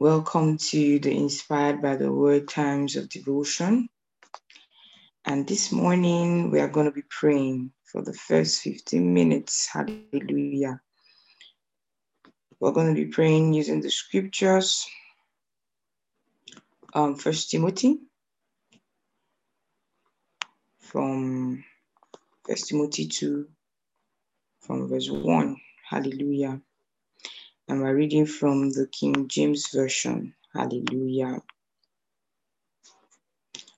Welcome to the Inspired by the Word Times of Devotion. And this morning we are going to be praying for the first 15 minutes. Hallelujah. We're going to be praying using the scriptures. Um, First Timothy from First Timothy 2 from verse 1. Hallelujah. And we're reading from the King James Version. Hallelujah.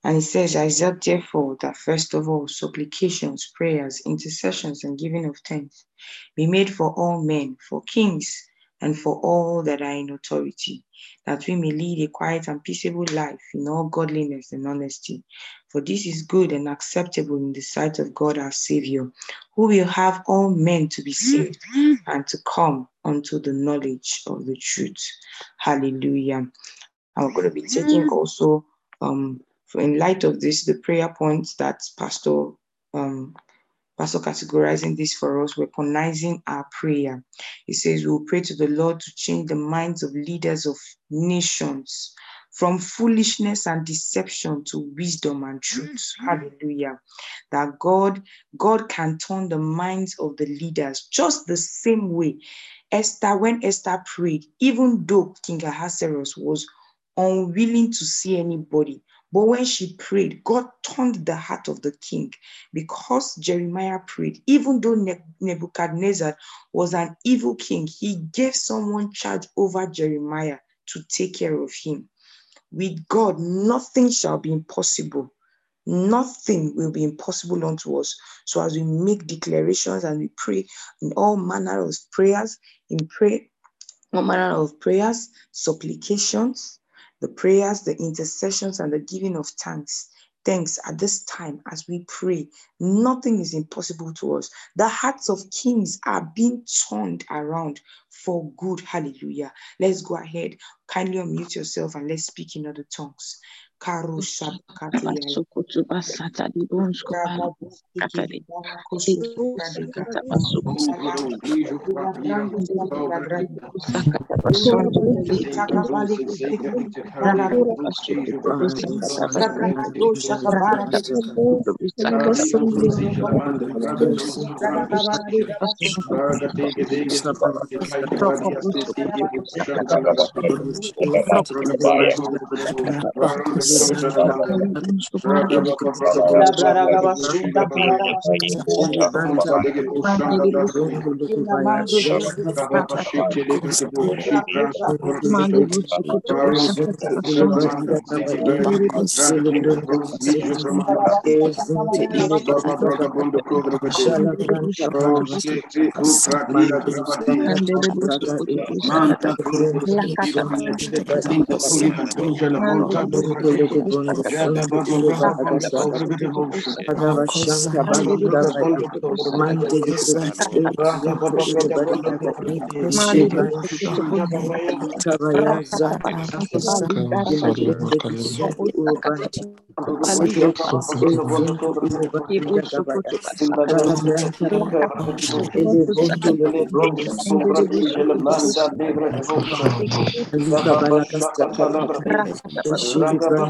And it says, I exhort therefore that first of all, supplications, prayers, intercessions, and giving of thanks be made for all men, for kings, and for all that are in authority, that we may lead a quiet and peaceable life in all godliness and honesty. For this is good and acceptable in the sight of God our Savior, who will have all men to be saved mm-hmm. and to come unto the knowledge of the truth. Hallelujah. And we're going to be taking also, um, in light of this, the prayer points that Pastor um, Pastor categorizing this for us, weaponizing our prayer. He says we'll pray to the Lord to change the minds of leaders of nations from foolishness and deception to wisdom and truth. Mm-hmm. Hallelujah. That God, God can turn the minds of the leaders just the same way. Esther, when Esther prayed, even though King Ahasuerus was unwilling to see anybody, but when she prayed, God turned the heart of the king because Jeremiah prayed. Even though Nebuchadnezzar was an evil king, he gave someone charge over Jeremiah to take care of him. With God, nothing shall be impossible. Nothing will be impossible unto us. So as we make declarations and we pray in all manner of prayers, in pray, all manner of prayers, supplications, the prayers, the intercessions, and the giving of thanks. Thanks at this time as we pray. Nothing is impossible to us. The hearts of kings are being turned around for good. Hallelujah. Let's go ahead. Kindly unmute yourself and let's speak in other tongues. Karo Mandila Gavasakata, Ilebronde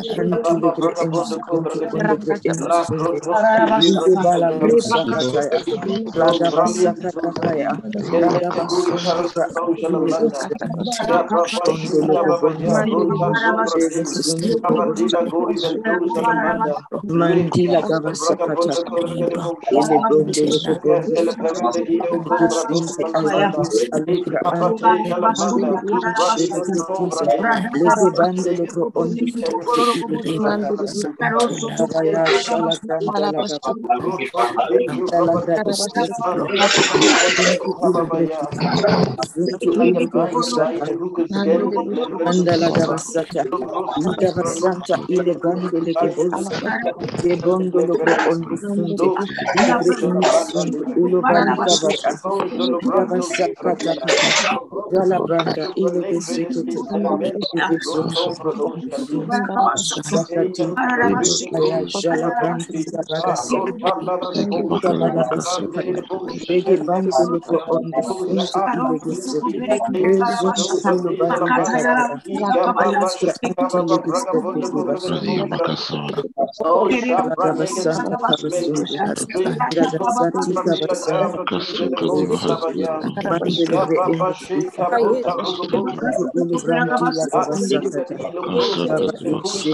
shala branda la gaba. Andala gaba shala. Zuntu breki. Zuntu ile basanta ile gande le gebosa. De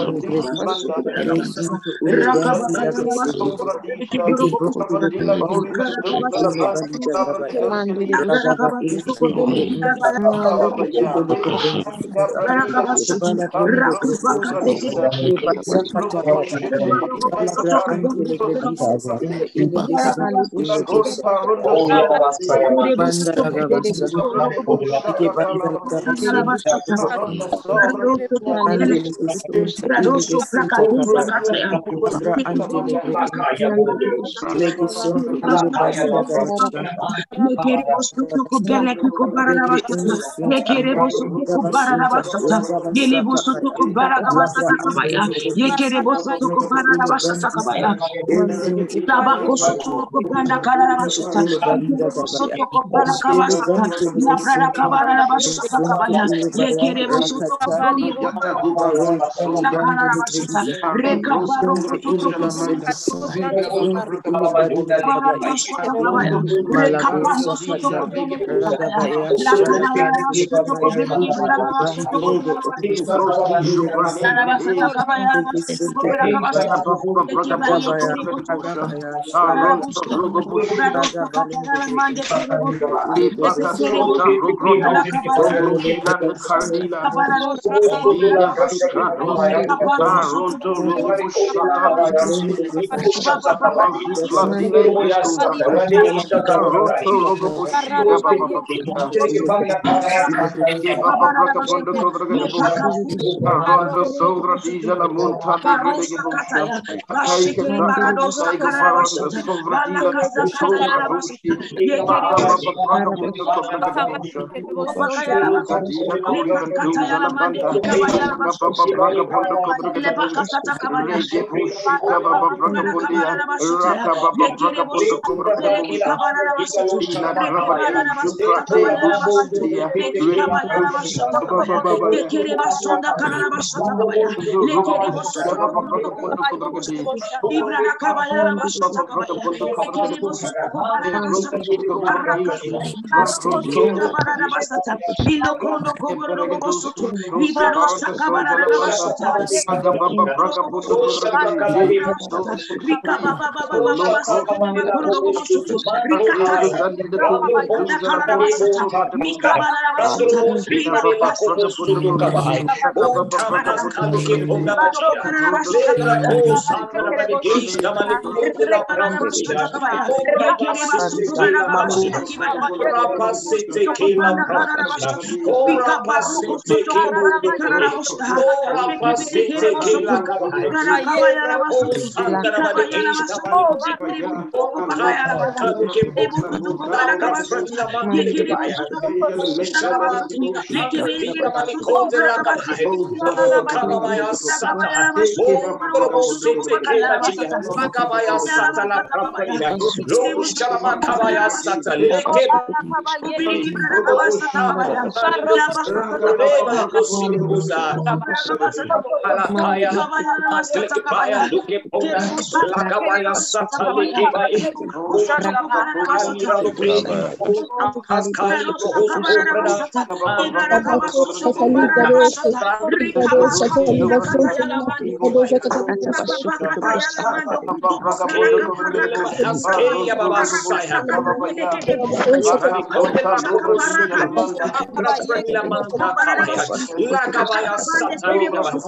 bondo lo bro ondo sunde. Ibre indi sunde. Ulo bali gaba. Ida basaka takata. Dala branda ile besekete. Ile zonto bro ondo sunde. Sakati. Aya la gaba Ida bala basaka. Rege bando lo bro ondo sunde ile besete. Ezonto ulo bali gaba. Astra antele besete gibasha. Rabasanta Kabasunda, Radasati Kabasanta, Mandele Ulu Branti Labasakata, Shele Bredi, Resunto Ulu Branti Labasakata, Eke Gabaya, Rababa Eke Bala Bondo Eba Sakata Labra Antele Gredis, Ile Ile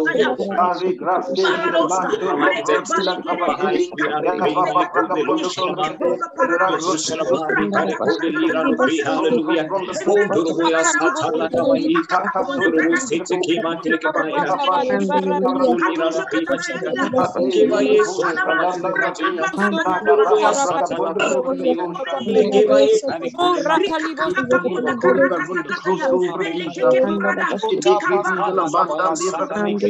Bisa, Mandara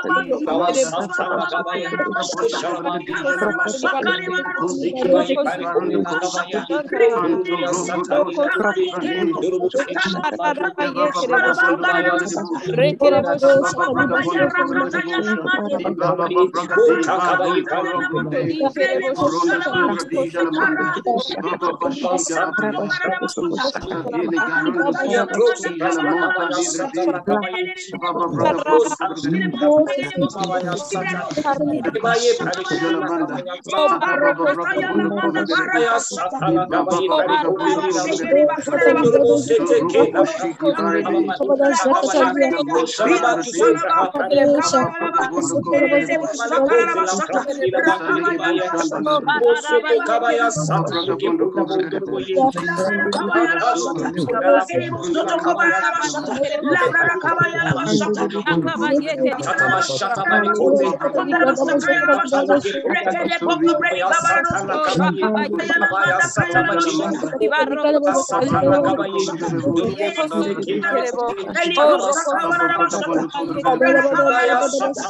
Bandara Gabasa, Andele Bisa, Ile Bisa,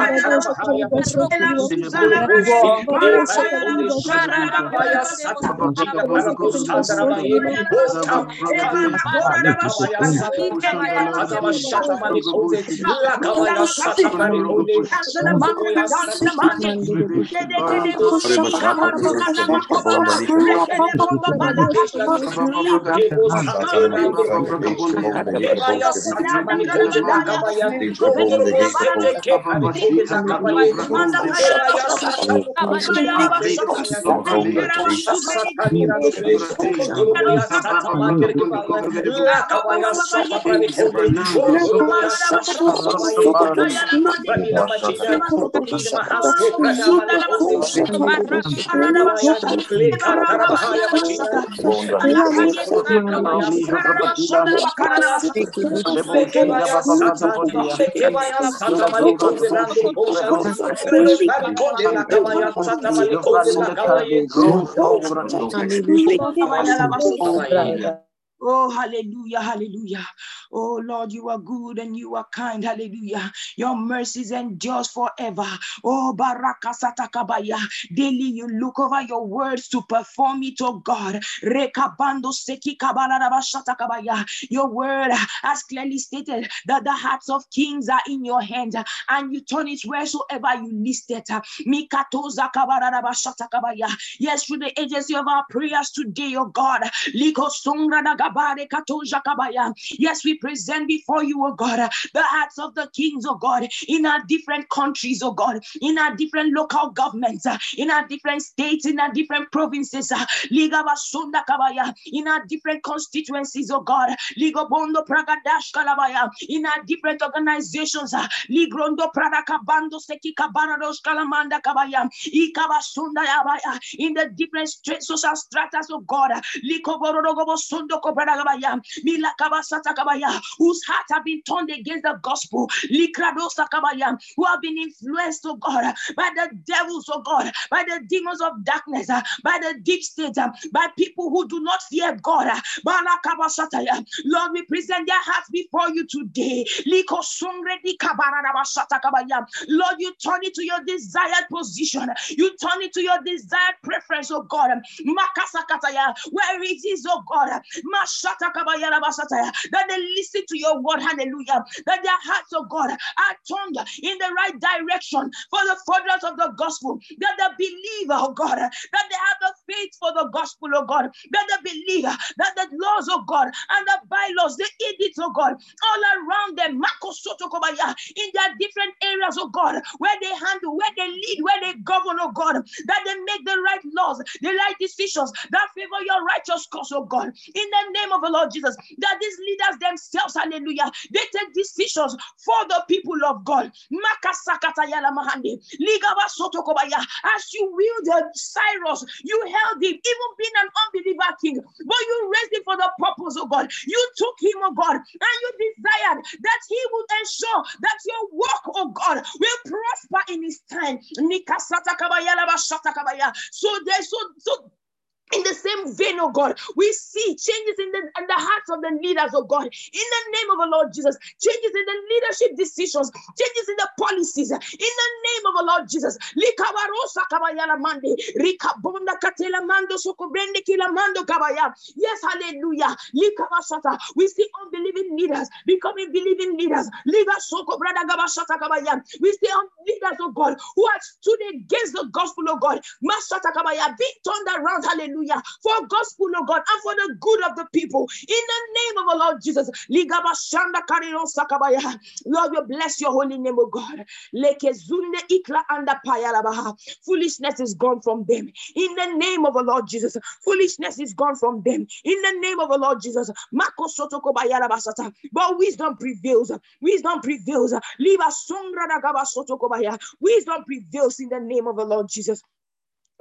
Antele Gredis, Legi Sonto Ile Bandara Gabasa, Thank Oh, hallelujah, hallelujah. Oh, Lord, you are good and you are kind. Hallelujah. Your mercies endures forever. Oh, Baraka Satakabaya. Daily you look over your words to perform it, oh God. Rekabando Seki Shatakabaya. Your word has clearly stated that the hearts of kings are in your hands and you turn it wheresoever you list it. Mikatoza Shatakabaya. Yes, through the agency of our prayers today, oh God. Liko Songra Yes, we present before you, oh God, the hearts of the kings, oh God, in our different countries, oh God, in our different local governments, in our different states, in our different provinces, in our different constituencies, oh God, in our different organizations, Ligrondo in the different social stratas of God, Whose hearts have been turned against the gospel, who have been influenced, oh God, by the devils, oh God, by the demons of darkness, by the deep state, by people who do not fear God. Lord, we present their hearts before you today. Lord, you turn it to your desired position. You turn it to your desired preference, oh God. Where it is, oh God. That they listen to your word, hallelujah. That their hearts, of God, are turned in the right direction for the furtherance of the gospel. That they believe, oh God, that they have the faith for the gospel, oh God. That they believe that the laws, of God, and the bylaws, the edicts, oh God, all around them, in their different areas, oh God, where they handle, where they lead, where they govern, oh God, that they make the right laws, the right decisions that favor your righteous cause, oh God, in the name of the Lord Jesus, that these leaders themselves, hallelujah, they take decisions for the people of God. As you wielded Cyrus, you held him, even being an unbeliever king, but you raised him for the purpose of God. You took him, oh God, and you desired that he would ensure that your work, oh God, will prosper in his time. So there's so so in the same vein, oh God, we see changes in the, in the hearts of the leaders, oh God. In the name of the Lord Jesus, changes in the leadership decisions, changes in the policies. In the name of the Lord Jesus. Yes, hallelujah. We see unbelieving leaders becoming believing leaders. We see leaders, oh God, who have stood against the gospel, of God. Being turned around, hallelujah hallelujah, for gospel, of God, and for the good of the people. In the name of the Lord Jesus. Lord, we bless your holy name, O God. Foolishness is gone from them. In the name of the Lord Jesus. Foolishness is gone from them. In the name of the Lord Jesus. But wisdom prevails. Wisdom prevails. Wisdom prevails in the name of the Lord Jesus.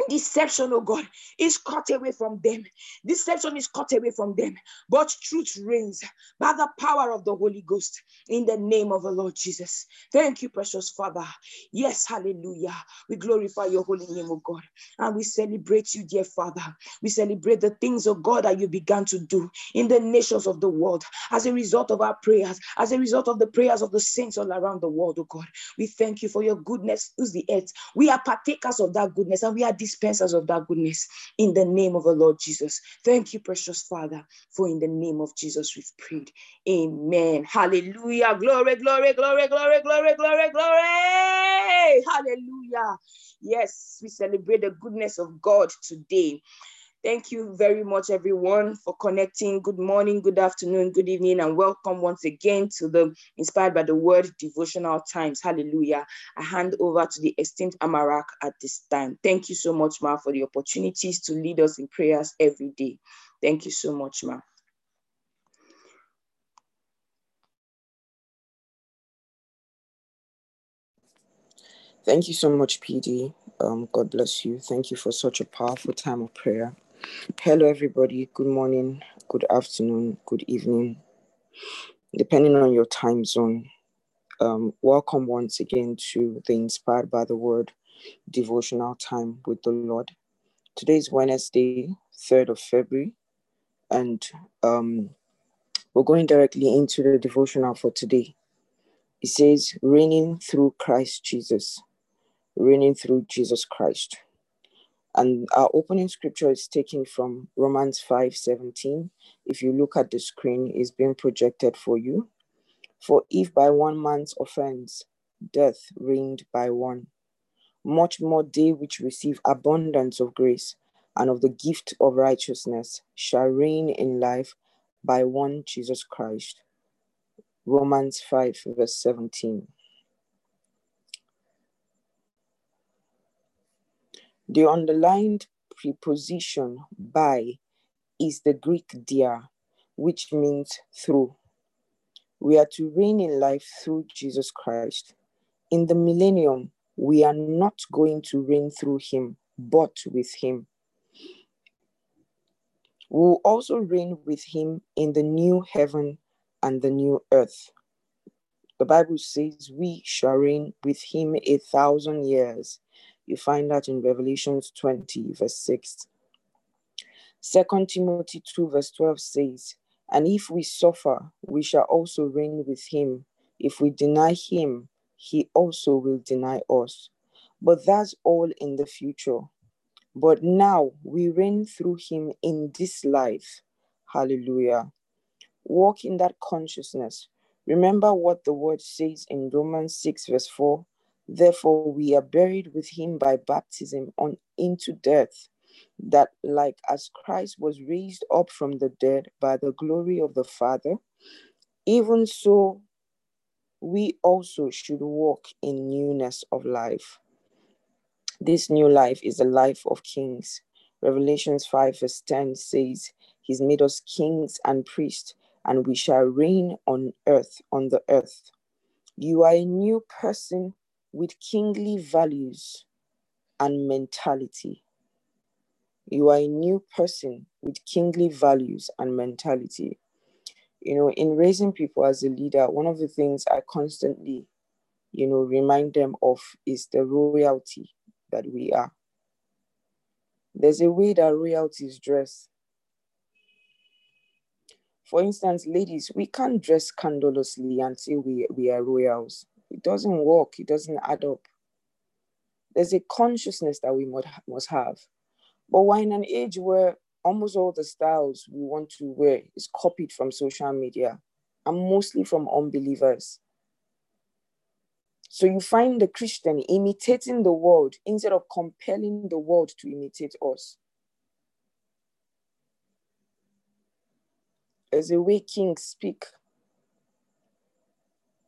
Deception, oh God, is cut away from them. Deception is cut away from them. But truth reigns by the power of the Holy Ghost in the name of the Lord Jesus. Thank you, precious Father. Yes, hallelujah. We glorify your holy name, oh God. And we celebrate you, dear Father. We celebrate the things of God that you began to do in the nations of the world as a result of our prayers, as a result of the prayers of the saints all around the world, oh God. We thank you for your goodness, who's the earth. We are partakers of that goodness and we are dispensers of that goodness in the name of the Lord Jesus. Thank you, precious Father, for in the name of Jesus we've prayed. Amen. Hallelujah. Glory, glory, glory, glory, glory, glory, glory. Hallelujah. Yes, we celebrate the goodness of God today. Thank you very much, everyone, for connecting. Good morning, good afternoon, good evening, and welcome once again to the Inspired by the Word devotional times. Hallelujah. I hand over to the esteemed Amarak at this time. Thank you so much, Ma, for the opportunities to lead us in prayers every day. Thank you so much, Ma. Thank you so much, PD. Um, God bless you. Thank you for such a powerful time of prayer. Hello, everybody. Good morning, good afternoon, good evening, depending on your time zone. Um, welcome once again to the Inspired by the Word devotional time with the Lord. Today is Wednesday, 3rd of February, and um, we're going directly into the devotional for today. It says, Reigning through Christ Jesus. Reigning through Jesus Christ. And our opening scripture is taken from Romans 5 17. If you look at the screen, it's being projected for you. For if by one man's offense death reigned by one, much more they which receive abundance of grace and of the gift of righteousness shall reign in life by one Jesus Christ. Romans 5, verse 17. The underlined preposition by is the Greek dia, which means through. We are to reign in life through Jesus Christ. In the millennium, we are not going to reign through him, but with him. We will also reign with him in the new heaven and the new earth. The Bible says we shall reign with him a thousand years. You find that in Revelations 20, verse 6. Second Timothy 2, verse 12 says, And if we suffer, we shall also reign with him. If we deny him, he also will deny us. But that's all in the future. But now we reign through him in this life. Hallelujah. Walk in that consciousness. Remember what the word says in Romans 6, verse 4. Therefore, we are buried with him by baptism on into death, that like as Christ was raised up from the dead by the glory of the Father, even so we also should walk in newness of life. This new life is the life of kings. Revelations 5, verse 10 says, He's made us kings and priests, and we shall reign on earth, on the earth. You are a new person with kingly values and mentality. You are a new person with kingly values and mentality. You know, in raising people as a leader, one of the things I constantly, you know, remind them of is the royalty that we are. There's a way that royalty is dressed. For instance, ladies, we can't dress scandalously and say we, we are royals. It doesn't work, it doesn't add up. There's a consciousness that we must, have. But we're in an age where almost all the styles we want to wear is copied from social media and mostly from unbelievers. So you find the Christian imitating the world instead of compelling the world to imitate us. As a way kings speak.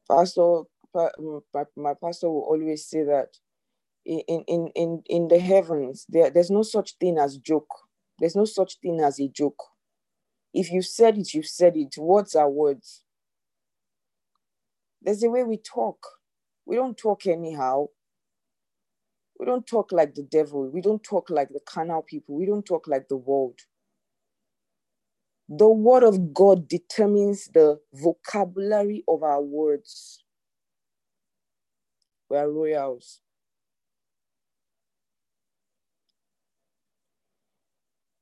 Pastor, my, my pastor will always say that in, in, in, in the heavens, there, there's no such thing as joke. There's no such thing as a joke. If you said it, you said it. Words are words. There's a way we talk. We don't talk anyhow. We don't talk like the devil. We don't talk like the carnal people. We don't talk like the world. The word of God determines the vocabulary of our words. We are royals.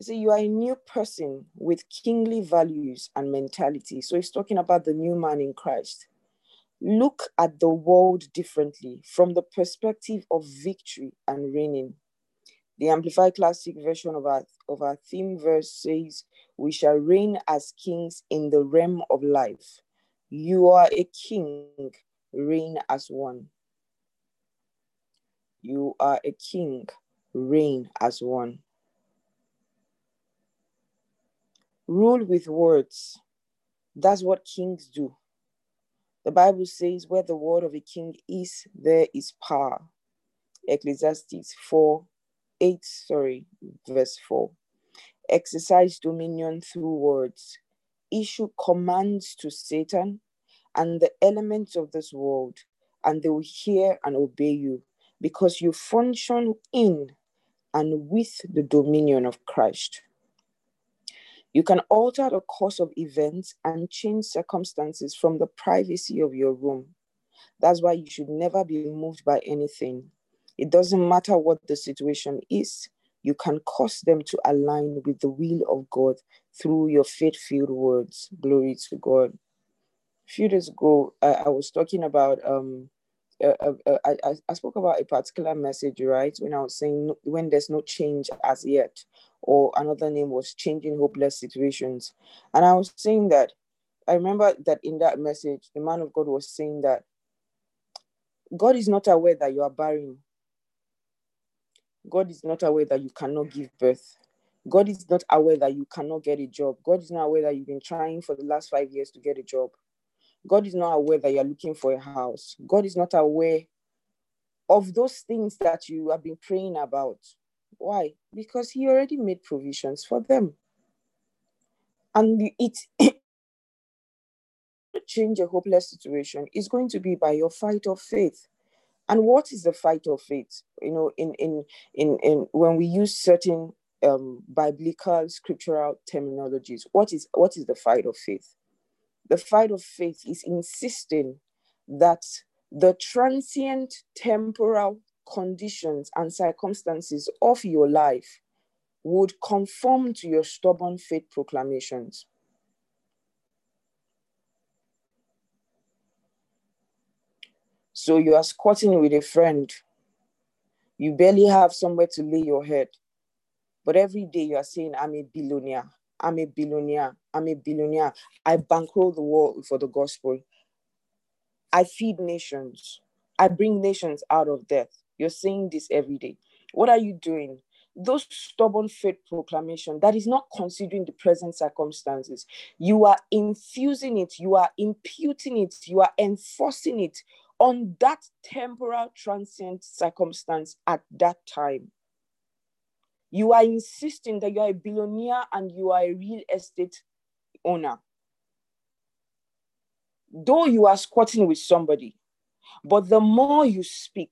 See, you are a new person with kingly values and mentality. So he's talking about the new man in Christ look at the world differently from the perspective of victory and reigning. The Amplified Classic version of our, of our theme verse says, We shall reign as kings in the realm of life. You are a king, reign as one. You are a king, reign as one. Rule with words. That's what kings do. The Bible says, where the word of a king is, there is power. Ecclesiastes 4, 8, sorry, verse 4. Exercise dominion through words. Issue commands to Satan and the elements of this world, and they will hear and obey you because you function in and with the dominion of Christ. You can alter the course of events and change circumstances from the privacy of your room. That's why you should never be moved by anything. It doesn't matter what the situation is, you can cause them to align with the will of God through your faith filled words. Glory to God. A few days ago, I, I was talking about um, uh, uh, uh, I, I spoke about a particular message, right? When I was saying no, when there's no change as yet, or another name was changing hopeless situations. And I was saying that I remember that in that message, the man of God was saying that God is not aware that you are barren. God is not aware that you cannot give birth. God is not aware that you cannot get a job. God is not aware that you've been trying for the last five years to get a job. God is not aware that you're looking for a house. God is not aware of those things that you have been praying about. Why? Because He already made provisions for them. And it change a hopeless situation is going to be by your fight of faith. And what is the fight of faith? You know, in in in, in when we use certain um, biblical scriptural terminologies, what is what is the fight of faith? The fight of faith is insisting that the transient temporal conditions and circumstances of your life would conform to your stubborn faith proclamations. So you are squatting with a friend. You barely have somewhere to lay your head. But every day you are saying, I'm a billionaire. I'm a billionaire. I'm a billionaire. I bankroll the world for the gospel. I feed nations. I bring nations out of death. You're saying this every day. What are you doing? Those stubborn faith proclamation that is not considering the present circumstances. You are infusing it, you are imputing it, you are enforcing it on that temporal transient circumstance at that time. You are insisting that you are a billionaire and you are a real estate owner. Though you are squatting with somebody, but the more you speak,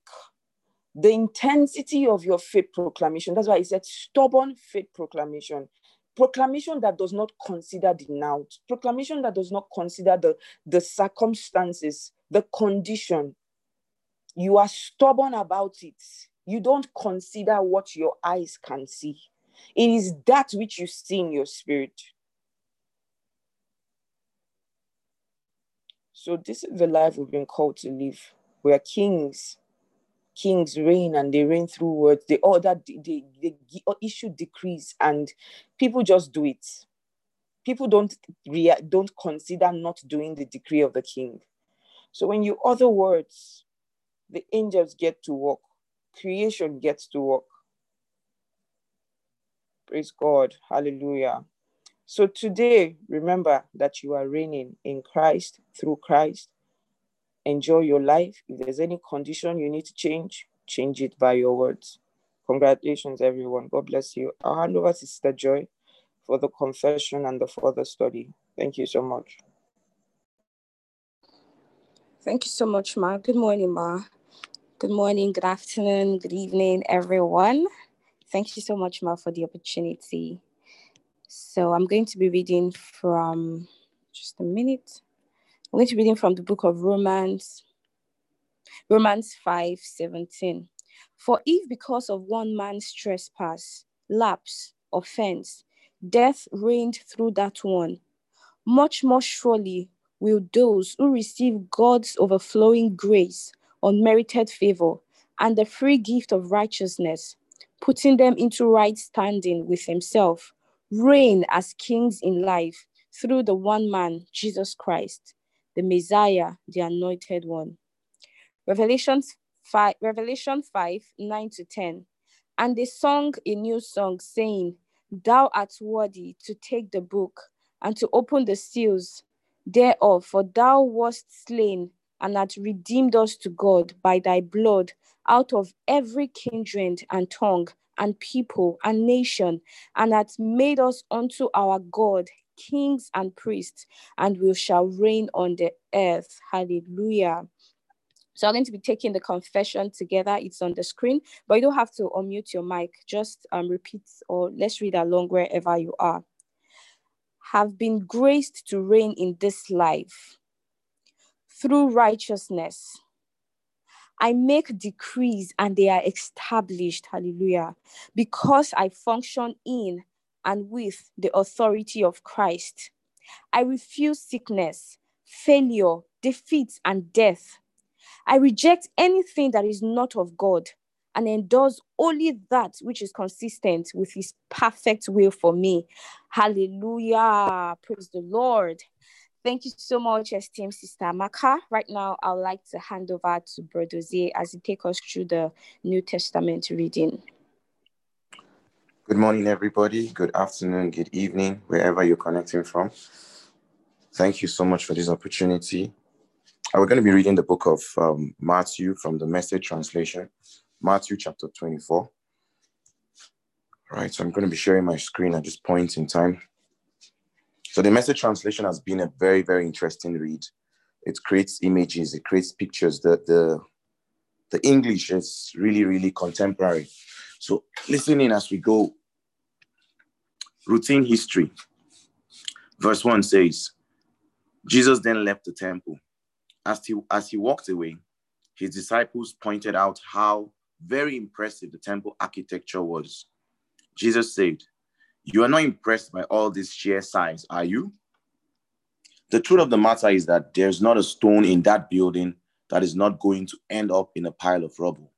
the intensity of your faith proclamation, that's why he said stubborn faith proclamation, proclamation that does not consider the now, proclamation that does not consider the, the circumstances, the condition. You are stubborn about it. You don't consider what your eyes can see. It is that which you see in your spirit. So, this is the life we've been called to live. We are kings. Kings reign and they reign through words. They order, they, they, they issue decrees, and people just do it. People don't rea- don't consider not doing the decree of the king. So when you utter words, the angels get to work, creation gets to work. Praise God. Hallelujah. So today, remember that you are reigning in Christ, through Christ. Enjoy your life. If there's any condition you need to change, change it by your words. Congratulations, everyone. God bless you. I'll hand over to Sister Joy for the confession and the further study. Thank you so much. Thank you so much, Ma. Good morning, Ma. Good morning, good afternoon, good evening, everyone. Thank you so much, Ma, for the opportunity. So I'm going to be reading from just a minute. I'm going to be reading from the book of Romans, Romans 5 17. For if because of one man's trespass, lapse, offense, death reigned through that one, much more surely will those who receive God's overflowing grace, unmerited favor, and the free gift of righteousness, putting them into right standing with Himself, reign as kings in life through the one man, Jesus Christ, the Messiah, the anointed one. Revelation 5, Revelation 5 9 to 10. And they sung a new song, saying, Thou art worthy to take the book and to open the seals thereof, for thou wast slain and hast redeemed us to God by thy blood out of every kindred and tongue and people and nation, and hath made us unto our God kings and priests, and we shall reign on the earth. Hallelujah. So I'm going to be taking the confession together. It's on the screen, but you don't have to unmute your mic. Just um, repeat or let's read along wherever you are. Have been graced to reign in this life through righteousness I make decrees and they are established. Hallelujah. Because I function in and with the authority of Christ. I refuse sickness, failure, defeat, and death. I reject anything that is not of God and endorse only that which is consistent with his perfect will for me. Hallelujah. Praise the Lord. Thank you so much, esteemed Sister Maka. Right now, I'd like to hand over to Z as he take us through the New Testament reading. Good morning, everybody. Good afternoon, good evening, wherever you're connecting from. Thank you so much for this opportunity. We're going to be reading the book of um, Matthew from the message translation, Matthew chapter 24. All right, so I'm going to be sharing my screen at this point in time. So the message translation has been a very, very interesting read. It creates images, it creates pictures. The, the, the English is really, really contemporary. So listening as we go. Routine history. Verse 1 says, Jesus then left the temple. As he, as he walked away, his disciples pointed out how very impressive the temple architecture was. Jesus said, You are not impressed by all this sheer size, are you? The truth of the matter is that there's not a stone in that building that is not going to end up in a pile of rubble.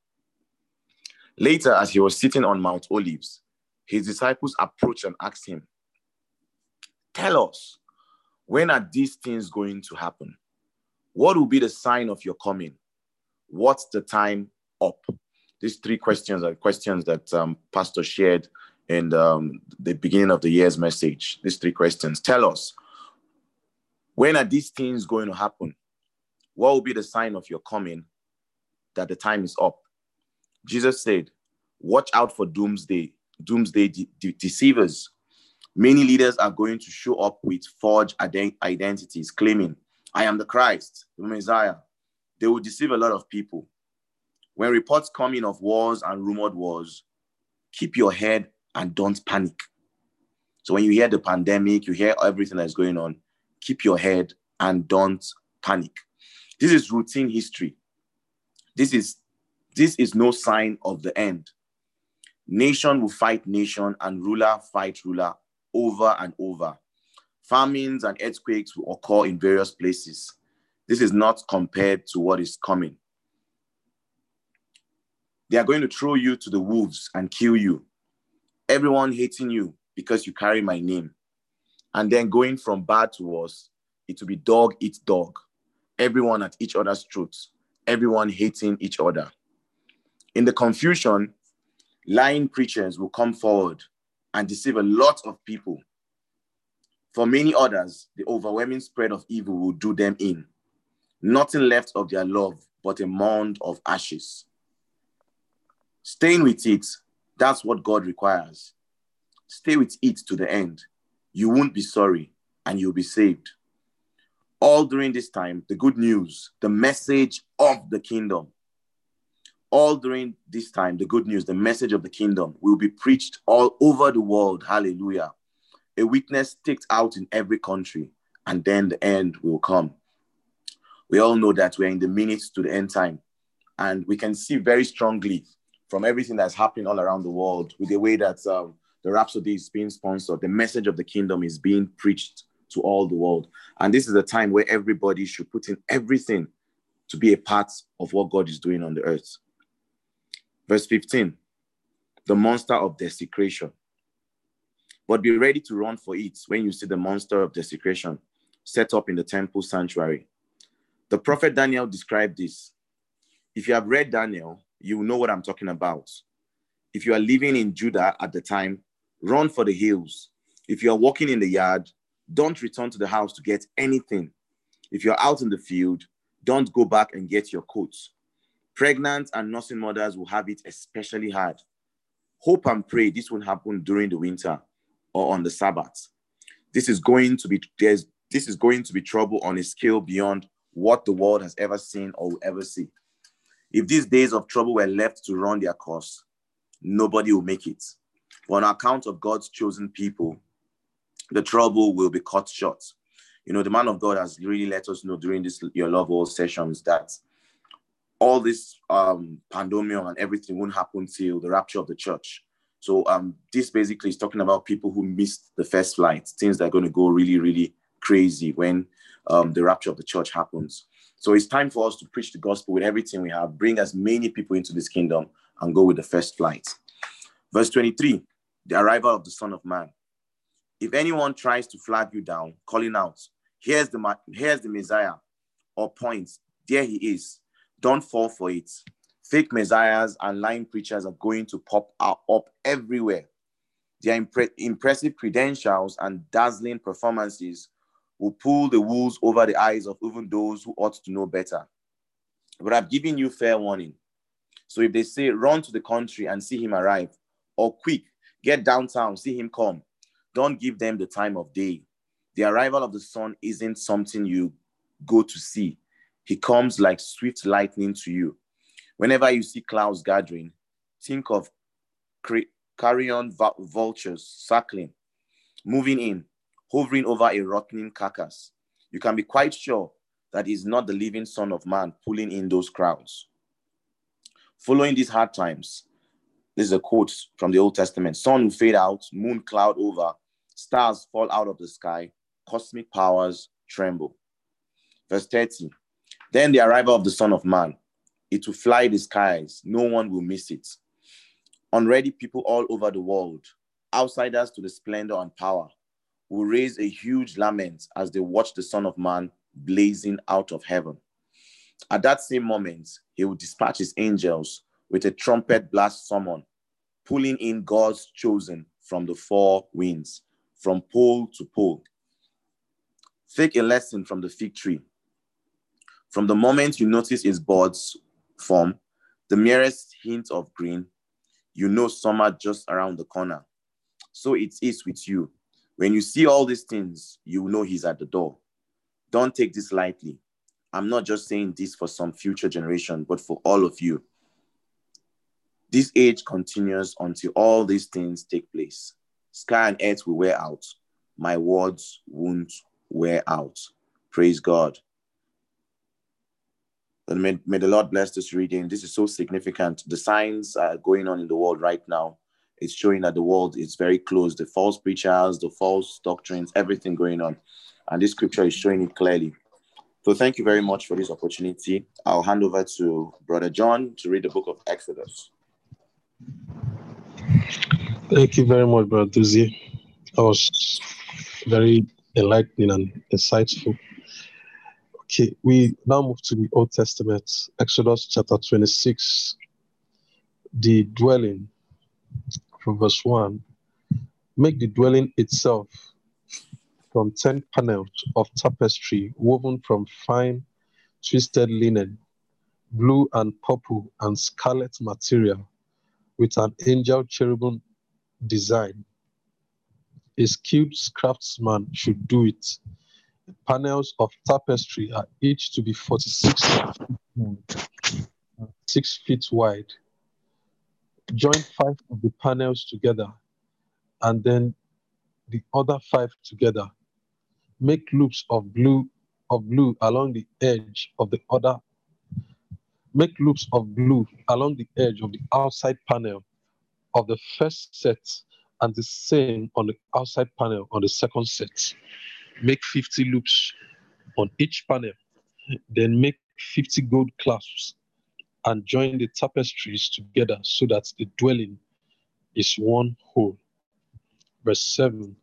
Later, as he was sitting on Mount Olives, his disciples approached and asked him, Tell us, when are these things going to happen? What will be the sign of your coming? What's the time up? These three questions are questions that um, Pastor shared in um, the beginning of the year's message. These three questions. Tell us, when are these things going to happen? What will be the sign of your coming that the time is up? Jesus said, Watch out for doomsday doomsday de- de- deceivers. Many leaders are going to show up with forged ident- identities, claiming, I am the Christ, the Messiah. They will deceive a lot of people. When reports come in of wars and rumored wars, keep your head and don't panic. So when you hear the pandemic, you hear everything that's going on, keep your head and don't panic. This is routine history. This is this is no sign of the end. Nation will fight nation and ruler fight ruler over and over. Famines and earthquakes will occur in various places. This is not compared to what is coming. They are going to throw you to the wolves and kill you. Everyone hating you because you carry my name. And then going from bad to worse, it will be dog eat dog. Everyone at each other's throats. Everyone hating each other. In the confusion, lying preachers will come forward and deceive a lot of people. For many others, the overwhelming spread of evil will do them in. Nothing left of their love but a mound of ashes. Staying with it, that's what God requires. Stay with it to the end. You won't be sorry and you'll be saved. All during this time, the good news, the message of the kingdom all during this time, the good news, the message of the kingdom will be preached all over the world. Hallelujah. A witness takes out in every country, and then the end will come. We all know that we're in the minutes to the end time, and we can see very strongly from everything that's happening all around the world with the way that um, the Rhapsody is being sponsored, the message of the kingdom is being preached to all the world. And this is a time where everybody should put in everything to be a part of what God is doing on the earth. Verse 15 the monster of desecration. But be ready to run for it when you see the monster of desecration set up in the temple sanctuary. The prophet Daniel described this. If you have read Daniel, you know what I'm talking about. If you are living in Judah at the time, run for the hills. If you are walking in the yard, don't return to the house to get anything. If you're out in the field, don't go back and get your coats. Pregnant and nursing mothers will have it especially hard. Hope and pray this won't happen during the winter or on the Sabbath. This is going to be there's this is going to be trouble on a scale beyond what the world has ever seen or will ever see. If these days of trouble were left to run their course, nobody will make it. But on account of God's chosen people, the trouble will be cut short. You know, the man of God has really let us know during this Your LoveWorld sessions that all this um, pandemonium and everything won't happen till the rapture of the church. So um, this basically is talking about people who missed the first flight, things that are going to go really, really crazy when um, the rapture of the church happens. So it's time for us to preach the gospel with everything we have, bring as many people into this kingdom, and go with the first flight. Verse 23 the arrival of the Son of Man. If anyone tries to flag you down, calling out, here's the, here's the Messiah, or points, there he is, don't fall for it. Fake messiahs and lying preachers are going to pop up everywhere. Their impre- impressive credentials and dazzling performances will pull the wool over the eyes of even those who ought to know better. But I've given you fair warning. So if they say, run to the country and see him arrive, or quick, get downtown, see him come, don't give them the time of day. The arrival of the sun isn't something you go to see, he comes like swift lightning to you. Whenever you see clouds gathering, think of carrion vultures circling, moving in, hovering over a rotting carcass. You can be quite sure that is not the living Son of Man pulling in those crowds. Following these hard times, this is a quote from the Old Testament sun will fade out, moon cloud over, stars fall out of the sky, cosmic powers tremble. Verse 30 Then the arrival of the Son of Man, it will fly the skies, no one will miss it. Unready people all over the world, outsiders to the splendor and power, will raise a huge lament as they watch the Son of Man blazing out of heaven. At that same moment, he will dispatch his angels with a trumpet blast summon, pulling in God's chosen from the four winds, from pole to pole. Take a lesson from the fig tree. From the moment you notice its buds form, the merest hint of green, you know summer just around the corner. So it is with you. When you see all these things, you know he's at the door. Don't take this lightly. I'm not just saying this for some future generation, but for all of you. This age continues until all these things take place. Sky and earth will wear out. My words won't wear out. Praise God. And may, may the Lord bless this reading. This is so significant. The signs are going on in the world right now. It's showing that the world is very close. The false preachers, the false doctrines, everything going on. And this scripture is showing it clearly. So thank you very much for this opportunity. I'll hand over to Brother John to read the book of Exodus. Thank you very much, Brother Duzi. That was very enlightening and insightful. Okay, we now move to the Old Testament, Exodus chapter 26, the dwelling from verse 1. Make the dwelling itself from 10 panels of tapestry woven from fine twisted linen, blue and purple and scarlet material with an angel cherubim design. A skilled craftsman should do it. The panels of tapestry are each to be 46 6 feet wide. Join five of the panels together and then the other five together. Make loops of blue of blue along the edge of the other make loops of blue along the edge of the outside panel of the first set and the same on the outside panel on the second set. Make 50 loops on each panel, then make 50 gold clasps and join the tapestries together so that the dwelling is one whole. Verse 7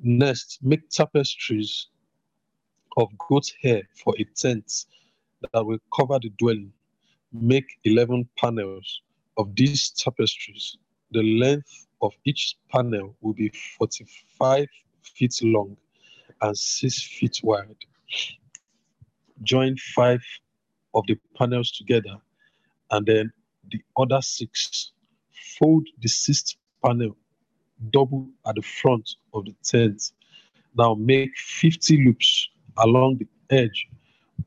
Next, make tapestries of goat hair for a tent that will cover the dwelling. Make 11 panels of these tapestries the length of each panel will be 45 feet long and 6 feet wide. Join five of the panels together and then the other six. Fold the sixth panel double at the front of the tent. Now make 50 loops along the edge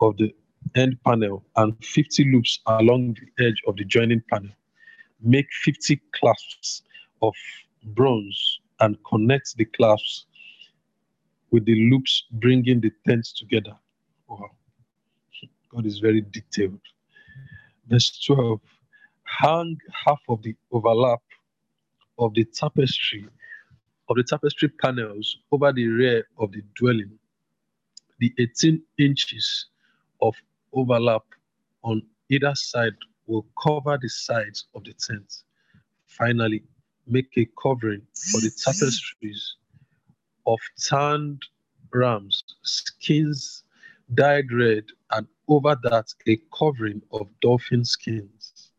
of the end panel and 50 loops along the edge of the joining panel make 50 clasps of bronze and connect the clasps with the loops bringing the tents together. Wow. God is very detailed. Verse 12 hang half of the overlap of the tapestry of the tapestry panels over the rear of the dwelling. The 18 inches of overlap on either side will cover the sides of the tent. Finally, make a covering for the tapestries of tanned rams, skins dyed red, and over that a covering of dolphin skins.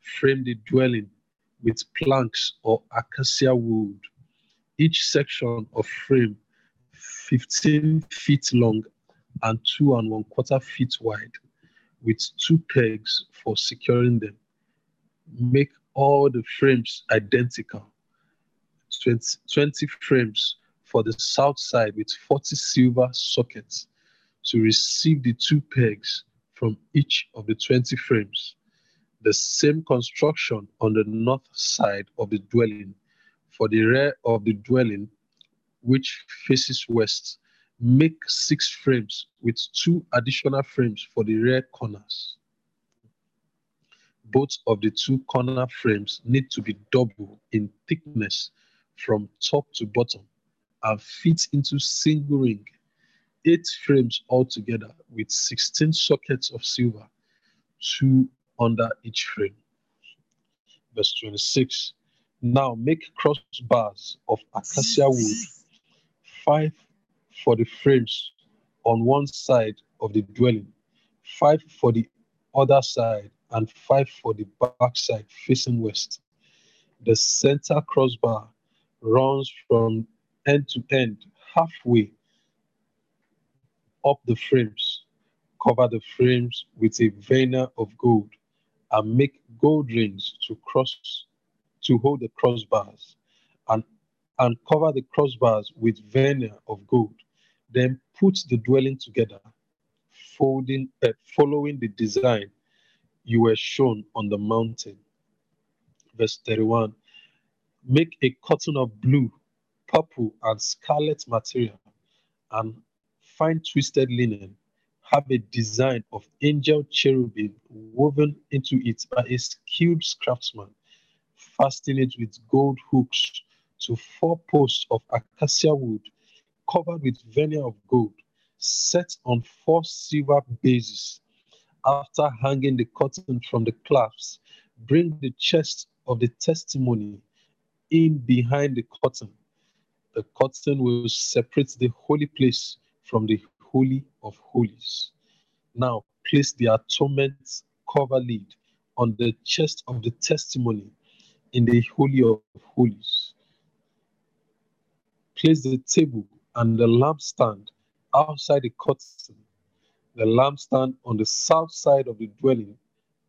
Frame the dwelling with planks or acacia wood. Each section of frame 15 feet long and two and one quarter feet wide, with two pegs for securing them. Make all the frames identical. 20, 20 frames for the south side with 40 silver sockets to receive the two pegs from each of the 20 frames. The same construction on the north side of the dwelling for the rear of the dwelling, which faces west. Make six frames with two additional frames for the rear corners. Both of the two corner frames need to be double in thickness from top to bottom and fit into single ring. Eight frames altogether with 16 sockets of silver, two under each frame. Verse 26. Now make crossbars of acacia wood, five for the frames on one side of the dwelling, five for the other side, and five for the back side facing west. The center crossbar runs from end to end, halfway up the frames. Cover the frames with a veneer of gold and make gold rings to cross to hold the crossbars and and cover the crossbars with veneer of gold then put the dwelling together folding uh, following the design you were shown on the mountain verse 31 make a curtain of blue purple and scarlet material and fine twisted linen have a design of angel cherubim woven into it by a skilled craftsman, fasten it with gold hooks to four posts of acacia wood covered with veneer of gold, set on four silver bases. After hanging the curtain from the clasps, bring the chest of the testimony in behind the curtain. The curtain will separate the holy place from the Holy of Holies. Now place the atonement cover lid on the chest of the testimony in the Holy of Holies. Place the table and the lampstand outside the curtain, the lampstand on the south side of the dwelling,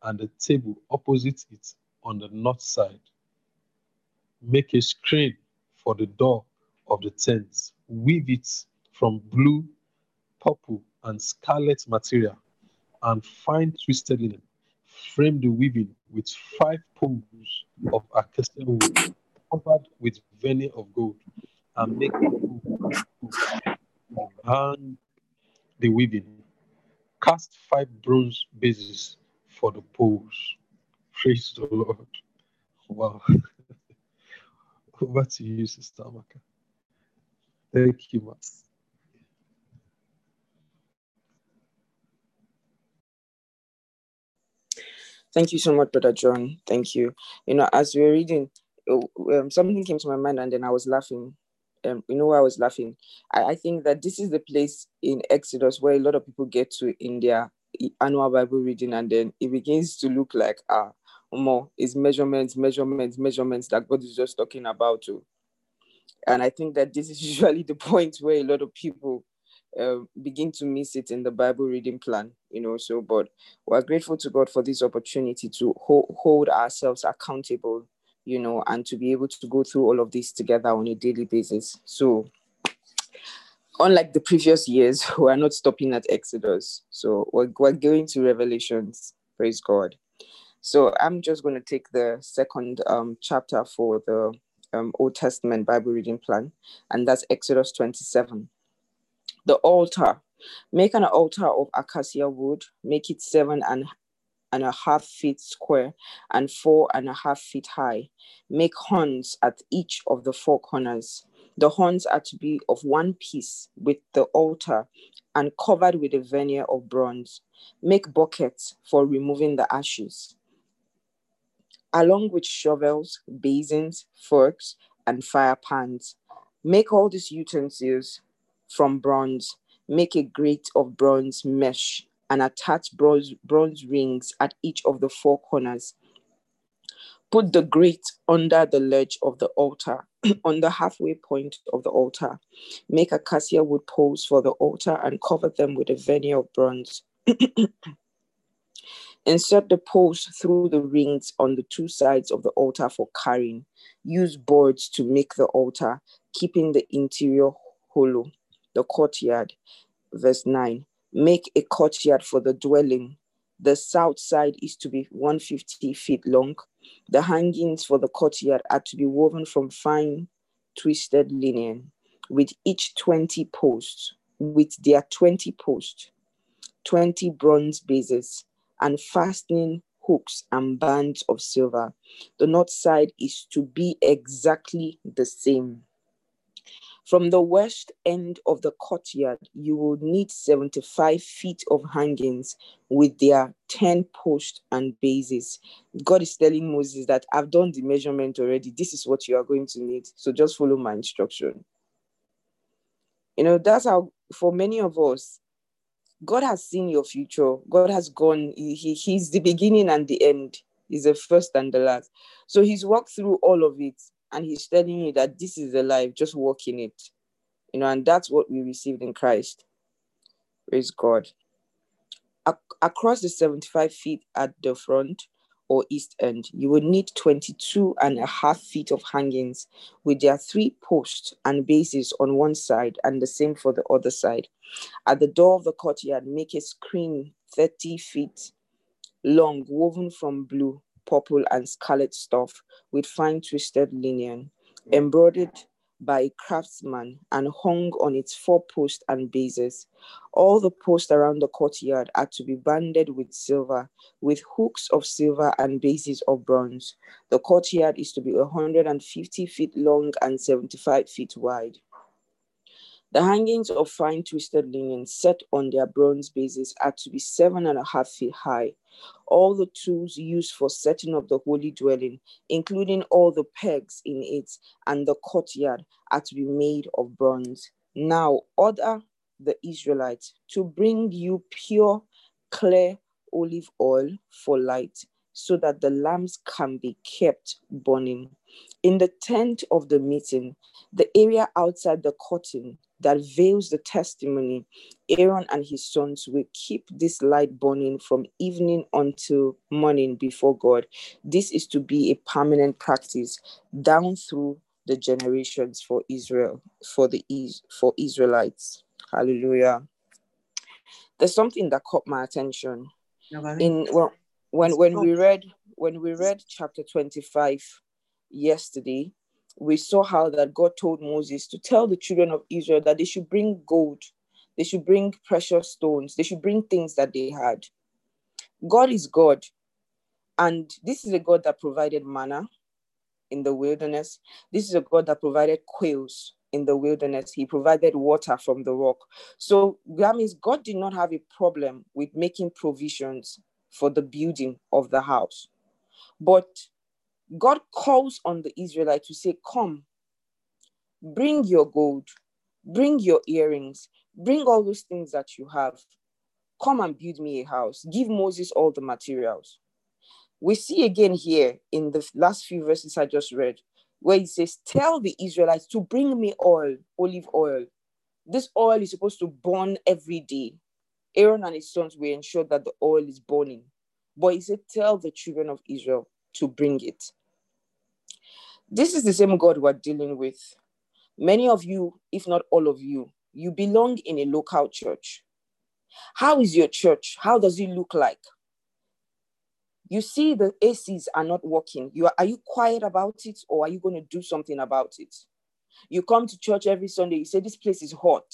and the table opposite it on the north side. Make a screen for the door of the tent. Weave it from blue purple, and scarlet material, and fine twisted linen. Frame the weaving with five poles of acacia wood, covered with veneer of gold, and make hang the weaving. Cast five bronze bases for the poles. Praise the Lord. Wow. Over to you, Sister Amaka. Thank you, Master. Thank you so much, Brother John. Thank you. You know, as we were reading, oh, um, something came to my mind and then I was laughing. Um, you know I was laughing? I, I think that this is the place in Exodus where a lot of people get to in their annual Bible reading and then it begins to look like, ah, more is measurements, measurements, measurements that God is just talking about. Too. And I think that this is usually the point where a lot of people uh, begin to miss it in the Bible reading plan, you know. So, but we're grateful to God for this opportunity to ho- hold ourselves accountable, you know, and to be able to go through all of this together on a daily basis. So, unlike the previous years, we're not stopping at Exodus. So, we're, we're going to Revelations. Praise God. So, I'm just going to take the second um, chapter for the um, Old Testament Bible reading plan, and that's Exodus 27. The altar. Make an altar of acacia wood, make it seven and, and a half feet square and four and a half feet high. Make horns at each of the four corners. The horns are to be of one piece with the altar and covered with a veneer of bronze. Make buckets for removing the ashes, along with shovels, basins, forks, and fire pans. Make all these utensils from bronze. Make a grate of bronze mesh and attach bronze, bronze rings at each of the four corners. Put the grate under the ledge of the altar, on the halfway point of the altar. Make acacia wood poles for the altar and cover them with a veneer of bronze. Insert the poles through the rings on the two sides of the altar for carrying. Use boards to make the altar, keeping the interior hollow. The courtyard, verse 9. Make a courtyard for the dwelling. The south side is to be 150 feet long. The hangings for the courtyard are to be woven from fine twisted linen, with each 20 posts, with their 20 posts, 20 bronze bases and fastening hooks and bands of silver. The north side is to be exactly the same. From the west end of the courtyard, you will need 75 feet of hangings with their 10 posts and bases. God is telling Moses that I've done the measurement already. This is what you are going to need. So just follow my instruction. You know, that's how, for many of us, God has seen your future. God has gone. He, he, he's the beginning and the end. He's the first and the last. So he's walked through all of it and he's telling you that this is the life, just walk in it. You know, and that's what we received in Christ. Praise God. Ac- across the 75 feet at the front or east end, you would need 22 and a half feet of hangings with their three posts and bases on one side and the same for the other side. At the door of the courtyard, make a screen 30 feet long, woven from blue, purple, and scarlet stuff with fine twisted linen, mm. embroidered by a craftsman and hung on its four posts and bases. All the posts around the courtyard are to be banded with silver, with hooks of silver and bases of bronze. The courtyard is to be 150 feet long and 75 feet wide. The hangings of fine twisted linen set on their bronze bases are to be seven and a half feet high. All the tools used for setting up the holy dwelling, including all the pegs in it and the courtyard, are to be made of bronze. Now order the Israelites to bring you pure, clear olive oil for light, so that the lamps can be kept burning. In the tent of the meeting, the area outside the curtain that veils the testimony, Aaron and his sons will keep this light burning from evening until morning before God. This is to be a permanent practice down through the generations for Israel, for the for Israelites. Hallelujah. There's something that caught my attention. In well, when when we read when we read chapter 25 yesterday, we saw how that God told Moses to tell the children of Israel that they should bring gold, they should bring precious stones, they should bring things that they had. God is God. And this is a God that provided manna in the wilderness. This is a God that provided quails in the wilderness. He provided water from the rock. So that means God did not have a problem with making provisions for the building of the house. But God calls on the Israelites to say, Come, bring your gold, bring your earrings, bring all those things that you have. Come and build me a house. Give Moses all the materials. We see again here in the last few verses I just read, where he says, Tell the Israelites to bring me oil, olive oil. This oil is supposed to burn every day. Aaron and his sons will ensure that the oil is burning. But he said, Tell the children of Israel to bring it. This is the same God we're dealing with. Many of you, if not all of you, you belong in a local church. How is your church? How does it look like? You see, the ACs are not working. You are, are you quiet about it or are you going to do something about it? You come to church every Sunday, you say, This place is hot.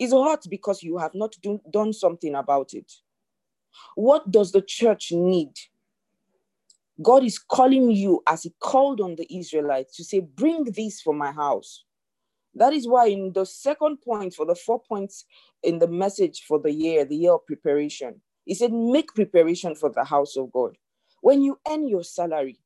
It's hot because you have not do, done something about it. What does the church need? God is calling you as He called on the Israelites to say, Bring this for my house. That is why, in the second point for the four points in the message for the year, the year of preparation, He said, Make preparation for the house of God. When you earn your salary,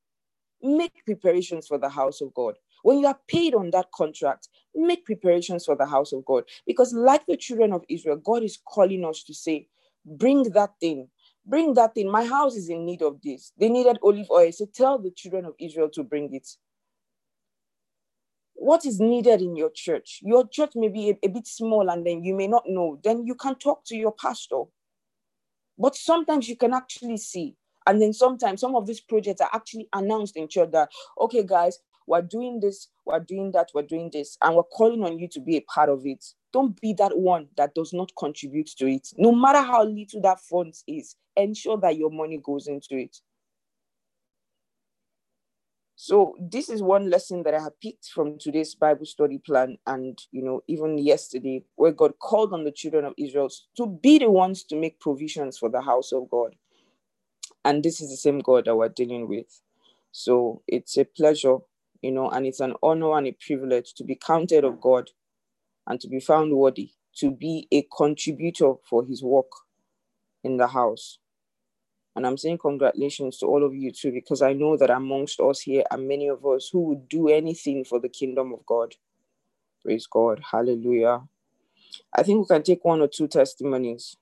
make preparations for the house of God. When you are paid on that contract, make preparations for the house of God. Because, like the children of Israel, God is calling us to say, Bring that thing Bring that thing. My house is in need of this. They needed olive oil. So tell the children of Israel to bring it. What is needed in your church? Your church may be a, a bit small and then you may not know. Then you can talk to your pastor. But sometimes you can actually see. And then sometimes some of these projects are actually announced in church that, okay, guys, we're doing this, we're doing that, we're doing this, and we're calling on you to be a part of it. Don't be that one that does not contribute to it. No matter how little that fund is, ensure that your money goes into it. So this is one lesson that I have picked from today's Bible study plan, and you know, even yesterday, where God called on the children of Israel to be the ones to make provisions for the house of God. And this is the same God that we're dealing with. So it's a pleasure, you know, and it's an honor and a privilege to be counted of God and to be found worthy to be a contributor for his work in the house. And I'm saying congratulations to all of you too, because I know that amongst us here are many of us who would do anything for the kingdom of God. Praise God. Hallelujah. I think we can take one or two testimonies.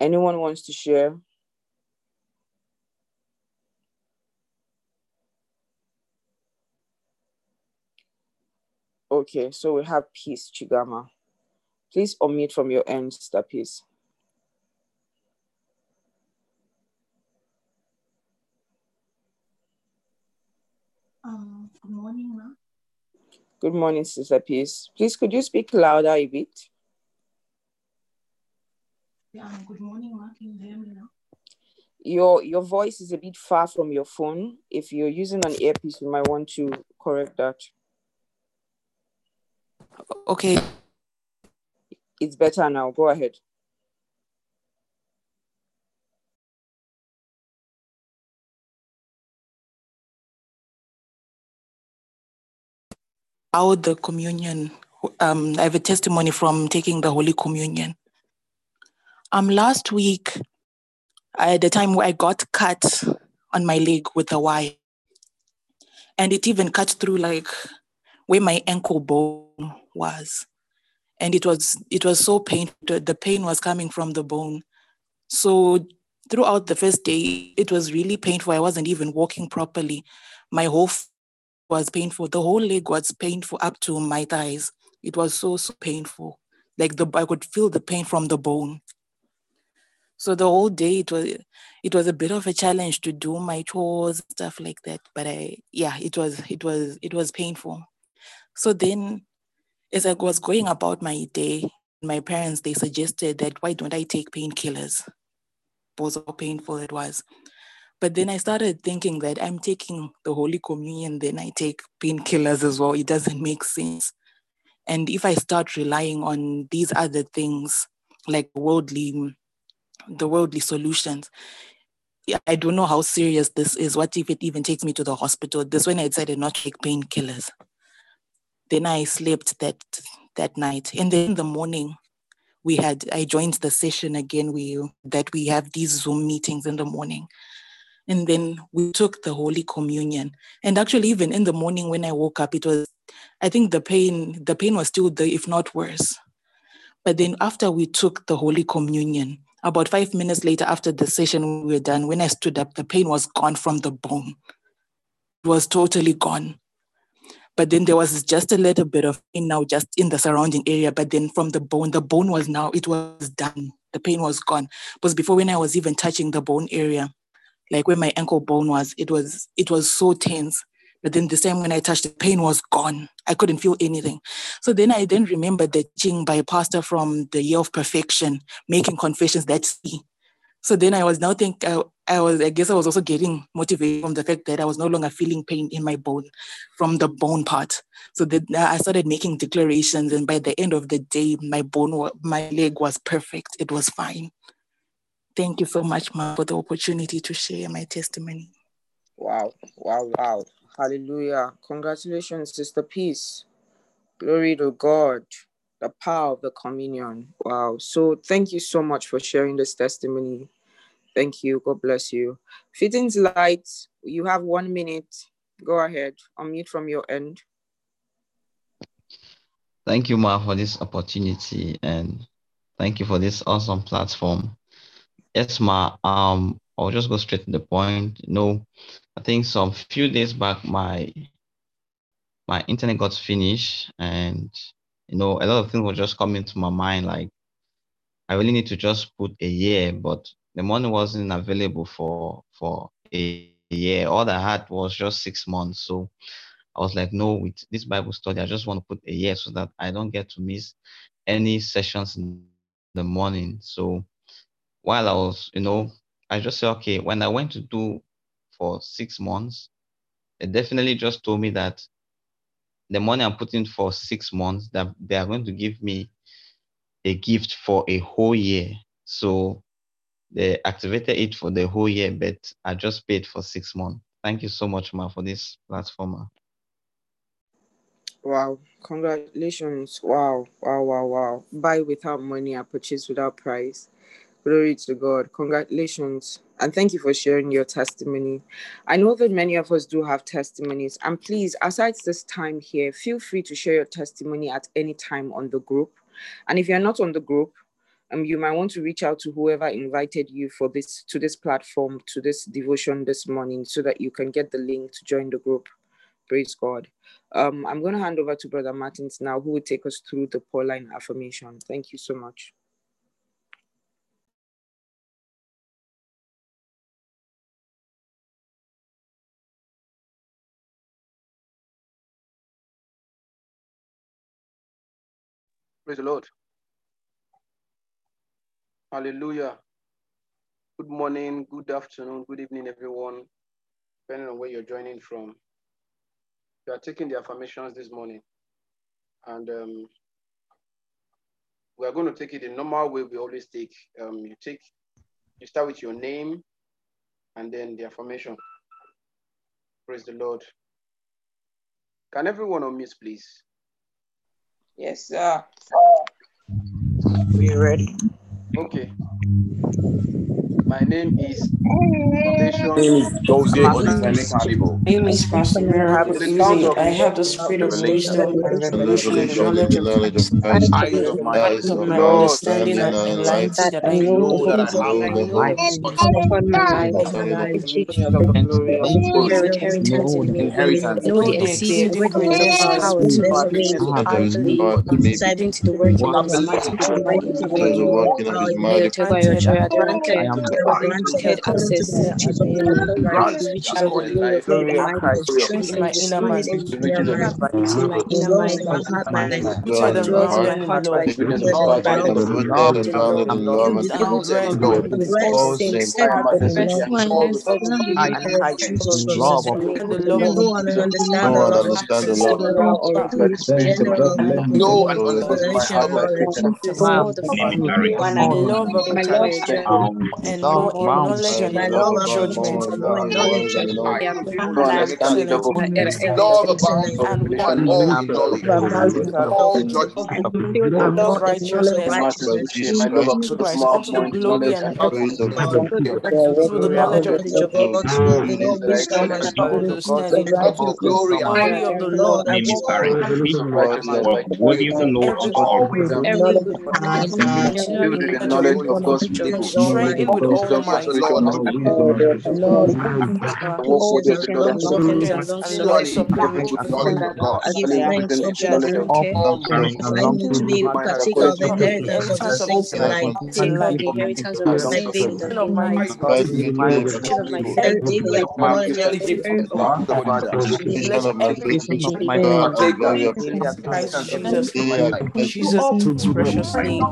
Anyone wants to share? Okay, so we have Peace Chigama. Please unmute from your end, Sister Peace. Um, good morning, ma'am. Good morning, Sister Peace. Please, could you speak louder a bit? Yeah, um, good morning, ma'am. Can you hear me now? Your your voice is a bit far from your phone. If you're using an earpiece, you might want to correct that. Okay. It's better now. Go ahead. How the communion, um, I have a testimony from taking the Holy Communion. Um, last week, at the time where I got cut on my leg with a wire, and it even cut through like where my ankle bone was, and it was it was so painful. The pain was coming from the bone, so throughout the first day, it was really painful. I wasn't even walking properly. My whole was painful. The whole leg was painful up to my thighs. It was so, so painful. Like the I could feel the pain from the bone. So the whole day it was it was a bit of a challenge to do my chores, stuff like that. But I yeah, it was it was it was painful. So then as I was going about my day, my parents they suggested that why don't I take painkillers? Was how painful it was. But then I started thinking that I'm taking the Holy Communion, then I take painkillers as well. It doesn't make sense. And if I start relying on these other things, like worldly, the worldly solutions, I don't know how serious this is. What if it even takes me to the hospital? This when I decided not to take painkillers. Then I slept that that night. And then in the morning, we had I joined the session again. We that we have these Zoom meetings in the morning. And then we took the Holy Communion. And actually, even in the morning when I woke up, it was, I think the pain, the pain was still there, if not worse. But then after we took the Holy Communion, about five minutes later after the session we were done, when I stood up, the pain was gone from the bone. It was totally gone. But then there was just a little bit of pain now just in the surrounding area. But then from the bone, the bone was now, it was done. The pain was gone. Because before when I was even touching the bone area, like where my ankle bone was, it was it was so tense. But then the time when I touched, the pain was gone. I couldn't feel anything. So then I then remembered the teaching by a pastor from the Year of Perfection, making confessions that see. So then I was now think I, I was I guess I was also getting motivated from the fact that I was no longer feeling pain in my bone from the bone part. So then uh, I started making declarations, and by the end of the day, my bone my leg was perfect. It was fine. Thank you so much, Ma, for the opportunity to share my testimony. Wow, wow, wow. Hallelujah. Congratulations, Sister Peace. Glory to God. The power of the communion. Wow. So thank you so much for sharing this testimony. Thank you. God bless you. Fittings Light, you have one minute. Go ahead. Unmute from your end. Thank you, Ma, for this opportunity and thank you for this awesome platform. Yes, ma. Um, I'll just go straight to the point. You know, I think some few days back, my my internet got finished, and you know, a lot of things were just coming to my mind. Like, I really need to just put a year, but the money wasn't available for for a year. All I had was just six months. So I was like, no, with this Bible study, I just want to put a year so that I don't get to miss any sessions in the morning. So while I was, you know, I just said, okay, when I went to do for six months, it definitely just told me that the money I'm putting for six months, that they are going to give me a gift for a whole year. So they activated it for the whole year, but I just paid for six months. Thank you so much, Ma, for this platform. Wow, congratulations. Wow, wow, wow, wow. Buy without money and purchase without price. Glory to God. Congratulations. And thank you for sharing your testimony. I know that many of us do have testimonies. And please, aside this time here, feel free to share your testimony at any time on the group. And if you're not on the group, um, you might want to reach out to whoever invited you for this to this platform, to this devotion this morning, so that you can get the link to join the group. Praise God. Um, I'm going to hand over to Brother Martins now, who will take us through the Pauline affirmation. Thank you so much. Praise the Lord. Hallelujah. Good morning, good afternoon, good evening, everyone, depending on where you're joining from. We are taking the affirmations this morning, and um, we are going to take it the normal way we always take. Um, you take, you start with your name, and then the affirmation. Praise the Lord. Can everyone on mute, please? Yes, sir. We ready? Okay. My name is Salvation. Name is Jose Olufemi Kalibo. name is Pastor Miracle To the count Easy. of I have the spirit of Revelation, wisdom and And revelation and the revelation in knowledge the of knowledge of Christ. Christ, eyes of my Eyes eyes of of my the understanding, my Lord. understanding understanding are and enlightened light. that that I I know know the that I hope have of Know the the hope heavenlies, Upon my of life, ah, the upon heavenly the the riches of the glory of glory God. of The God, inheritance in me. inheritance. I know know the the exceeding exceeding greatness greatness of of His His power goodness goodness that made is that is abundantly imparted to me according to the working of His Ability mighty to power work in the by the world. working of his mighty Whatever I granted, enjoy, I'm I granted, granted. to Whatever according granted to me granted according to the access riches of the authority grant of the riches that of the God in life. God glory in of might of Christ Glory of strength in God. and my inner man, discernment The in riches of my his heart, righteousness. in my is inner mind, and my heart, my life. rooted God and my heart. my grounded in heart love. by The the goodness Spirit of and God by by the the I'm power rooted of love of Lord. grounded the in Lord. love and the And I'm fruit the of ready Lord. all blessing, saints. set My of the Lord. and All all the the All things the of good high and and perfect high fruits of Jesus surround me. and the I love of know and I understand Know the and love of understand the Christ, love general or by the good, Spirit of general God. knowledge, know and holiness. understand My revelation heart by knowledge, faith and the for mind, all the fruit, Declaration. one a and love of my knowledge, knowledge thank and and love more in abounds knowledge I and the my in love love all abound abounds more judgment, and more more in in knowledge knowledge and and in in all. high. every no good and and understanding excellence, of and wisdom, Love excellent abounds excellence. and we are revelation in knowledge, all I'm knowledge, about in total all knowledge, judgment. filled and with all more and knowledge of my righteousness Christ teaching, Jesus my love Christ, increasing abounds Christ more and unto the glory and and the honor praise of my God, good of work through the knowledge of knowledge of of God, God, in things all that I wisdom and excel and in, all according to understanding. the glory of Glory Christ. of praise, the Lord, Lord I Name is walk Barry. in fruits knowledge of what righteousness love, by But faith, worthy of the Lord of walk all good in praise. the wisdom, gift, knowledge of was God, continually filled with continually the knowledge of knowledge increase of one of God's people, us all knowledge my strengthened with God, all wisdom, might knowledge of Lord, all knowledge, all wisdom and the knowledge, knowledge, I walk patience worthy of and the long knowledge of all suffering patience and patience, long and long study, suffering. suffering, with with knowledge knowledge of of God, I give thanks wisdom, unto with the knowledge Lord, of okay? all all patience patience, and I need to be partaker of the of the the inheritance of the inheritance of saints in and I light. in continue life, The inheritance of the and long saints in suffering. and the of my light. I fight bless faithfully my with Riches the of my people. every inheritance bless by the my knowledge of the faith Spirit of of God God. the The Father. multiplication bless of my every faith in In the the gift Spirit name and of to the Take Jesus. that glory of in daily Christ acknowledge and Jesus, daily acknowledge Jesus' precious name.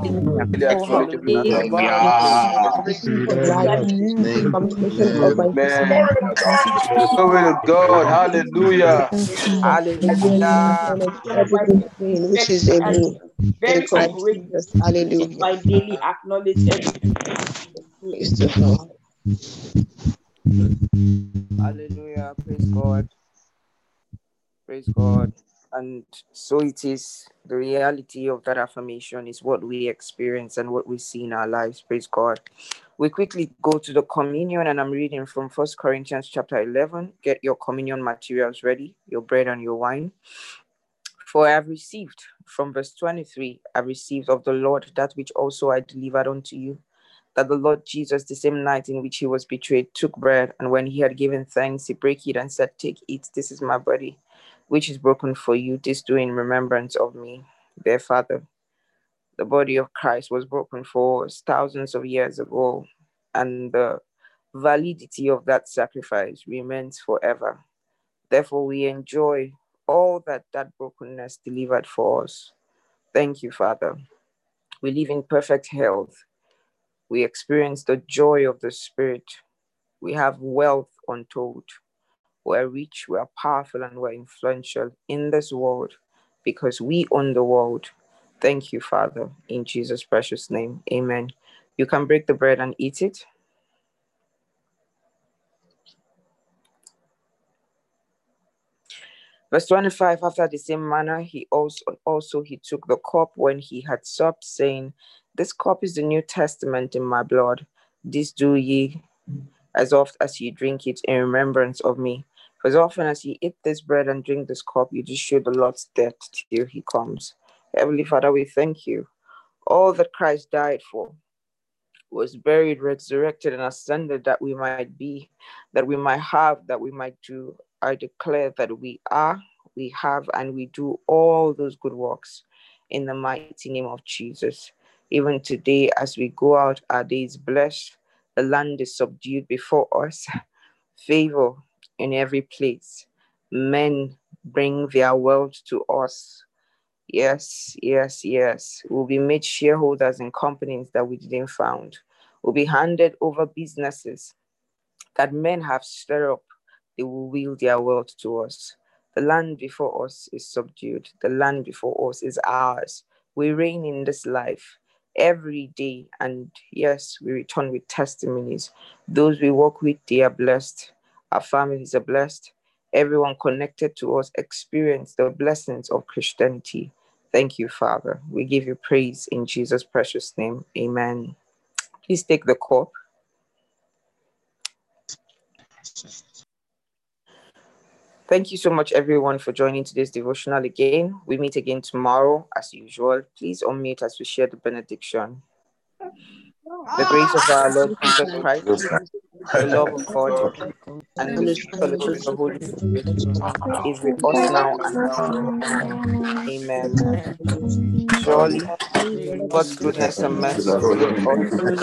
Daily Oh, acknowledge every hallelujah. knowledge. Bye. name. of Amen. my Amen. Glory to God, hallelujah. Hallelujah. acknowledge every good thing which is in me. In Christ Jesus. Hallelujah. Praise the Lord. Hallelujah. Praise God. Praise God. And so it is. The reality of that affirmation is what we experience and what we see in our lives. Praise God. We quickly go to the communion, and I'm reading from First Corinthians chapter 11. Get your communion materials ready, your bread and your wine. For I have received, from verse 23, I received of the Lord that which also I delivered unto you that the Lord Jesus, the same night in which he was betrayed, took bread, and when he had given thanks, he broke it and said, Take, it this is my body, which is broken for you. This do in remembrance of me. Dear Father, the body of Christ was broken for us thousands of years ago, and the validity of that sacrifice remains forever. Therefore, we enjoy all that that brokenness delivered for us. Thank you, Father. We live in perfect health. We experience the joy of the Spirit. We have wealth untold. We're rich, we're powerful, and we're influential in this world because we own the world. Thank you, Father, in Jesus' precious name. Amen. You can break the bread and eat it. Verse 25, after the same manner, he also also he took the cup when he had supped, saying, This cup is the New Testament in my blood. This do ye as oft as ye drink it in remembrance of me. For as often as ye eat this bread and drink this cup, you do show the Lord's death till he comes. Heavenly Father, we thank you. All that Christ died for was buried, resurrected, and ascended that we might be, that we might have, that we might do. I declare that we are, we have, and we do all those good works in the mighty name of Jesus. Even today, as we go out, our day is blessed. The land is subdued before us. Favor in every place. Men bring their wealth to us. Yes, yes, yes. We'll be made shareholders in companies that we didn't found. We'll be handed over businesses that men have stirred up. They will wield their wealth to us. The land before us is subdued. The land before us is ours. We reign in this life every day. And yes, we return with testimonies. Those we work with, they are blessed. Our families are blessed. Everyone connected to us experience the blessings of Christianity. Thank you, Father. We give you praise in Jesus' precious name. Amen. Please take the cup. Thank you so much, everyone, for joining today's devotional again. We meet again tomorrow, as usual. Please unmute as we share the benediction. The grace of our Lord Jesus Christ, the love of God, and the sweet fellowship of the Holy Spirit is with us now and forevermore. Amen. Surely, God's goodness and mercy follow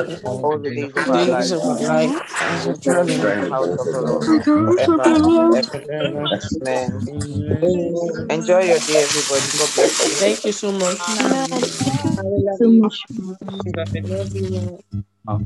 us all the days of our lives. life, And as we we dwell dwell in in the the house of the Lord forever and ever. forever. Amen. Amen. Enjoy your day, everybody. God bless you. Thank you so much. I will love you. Love you.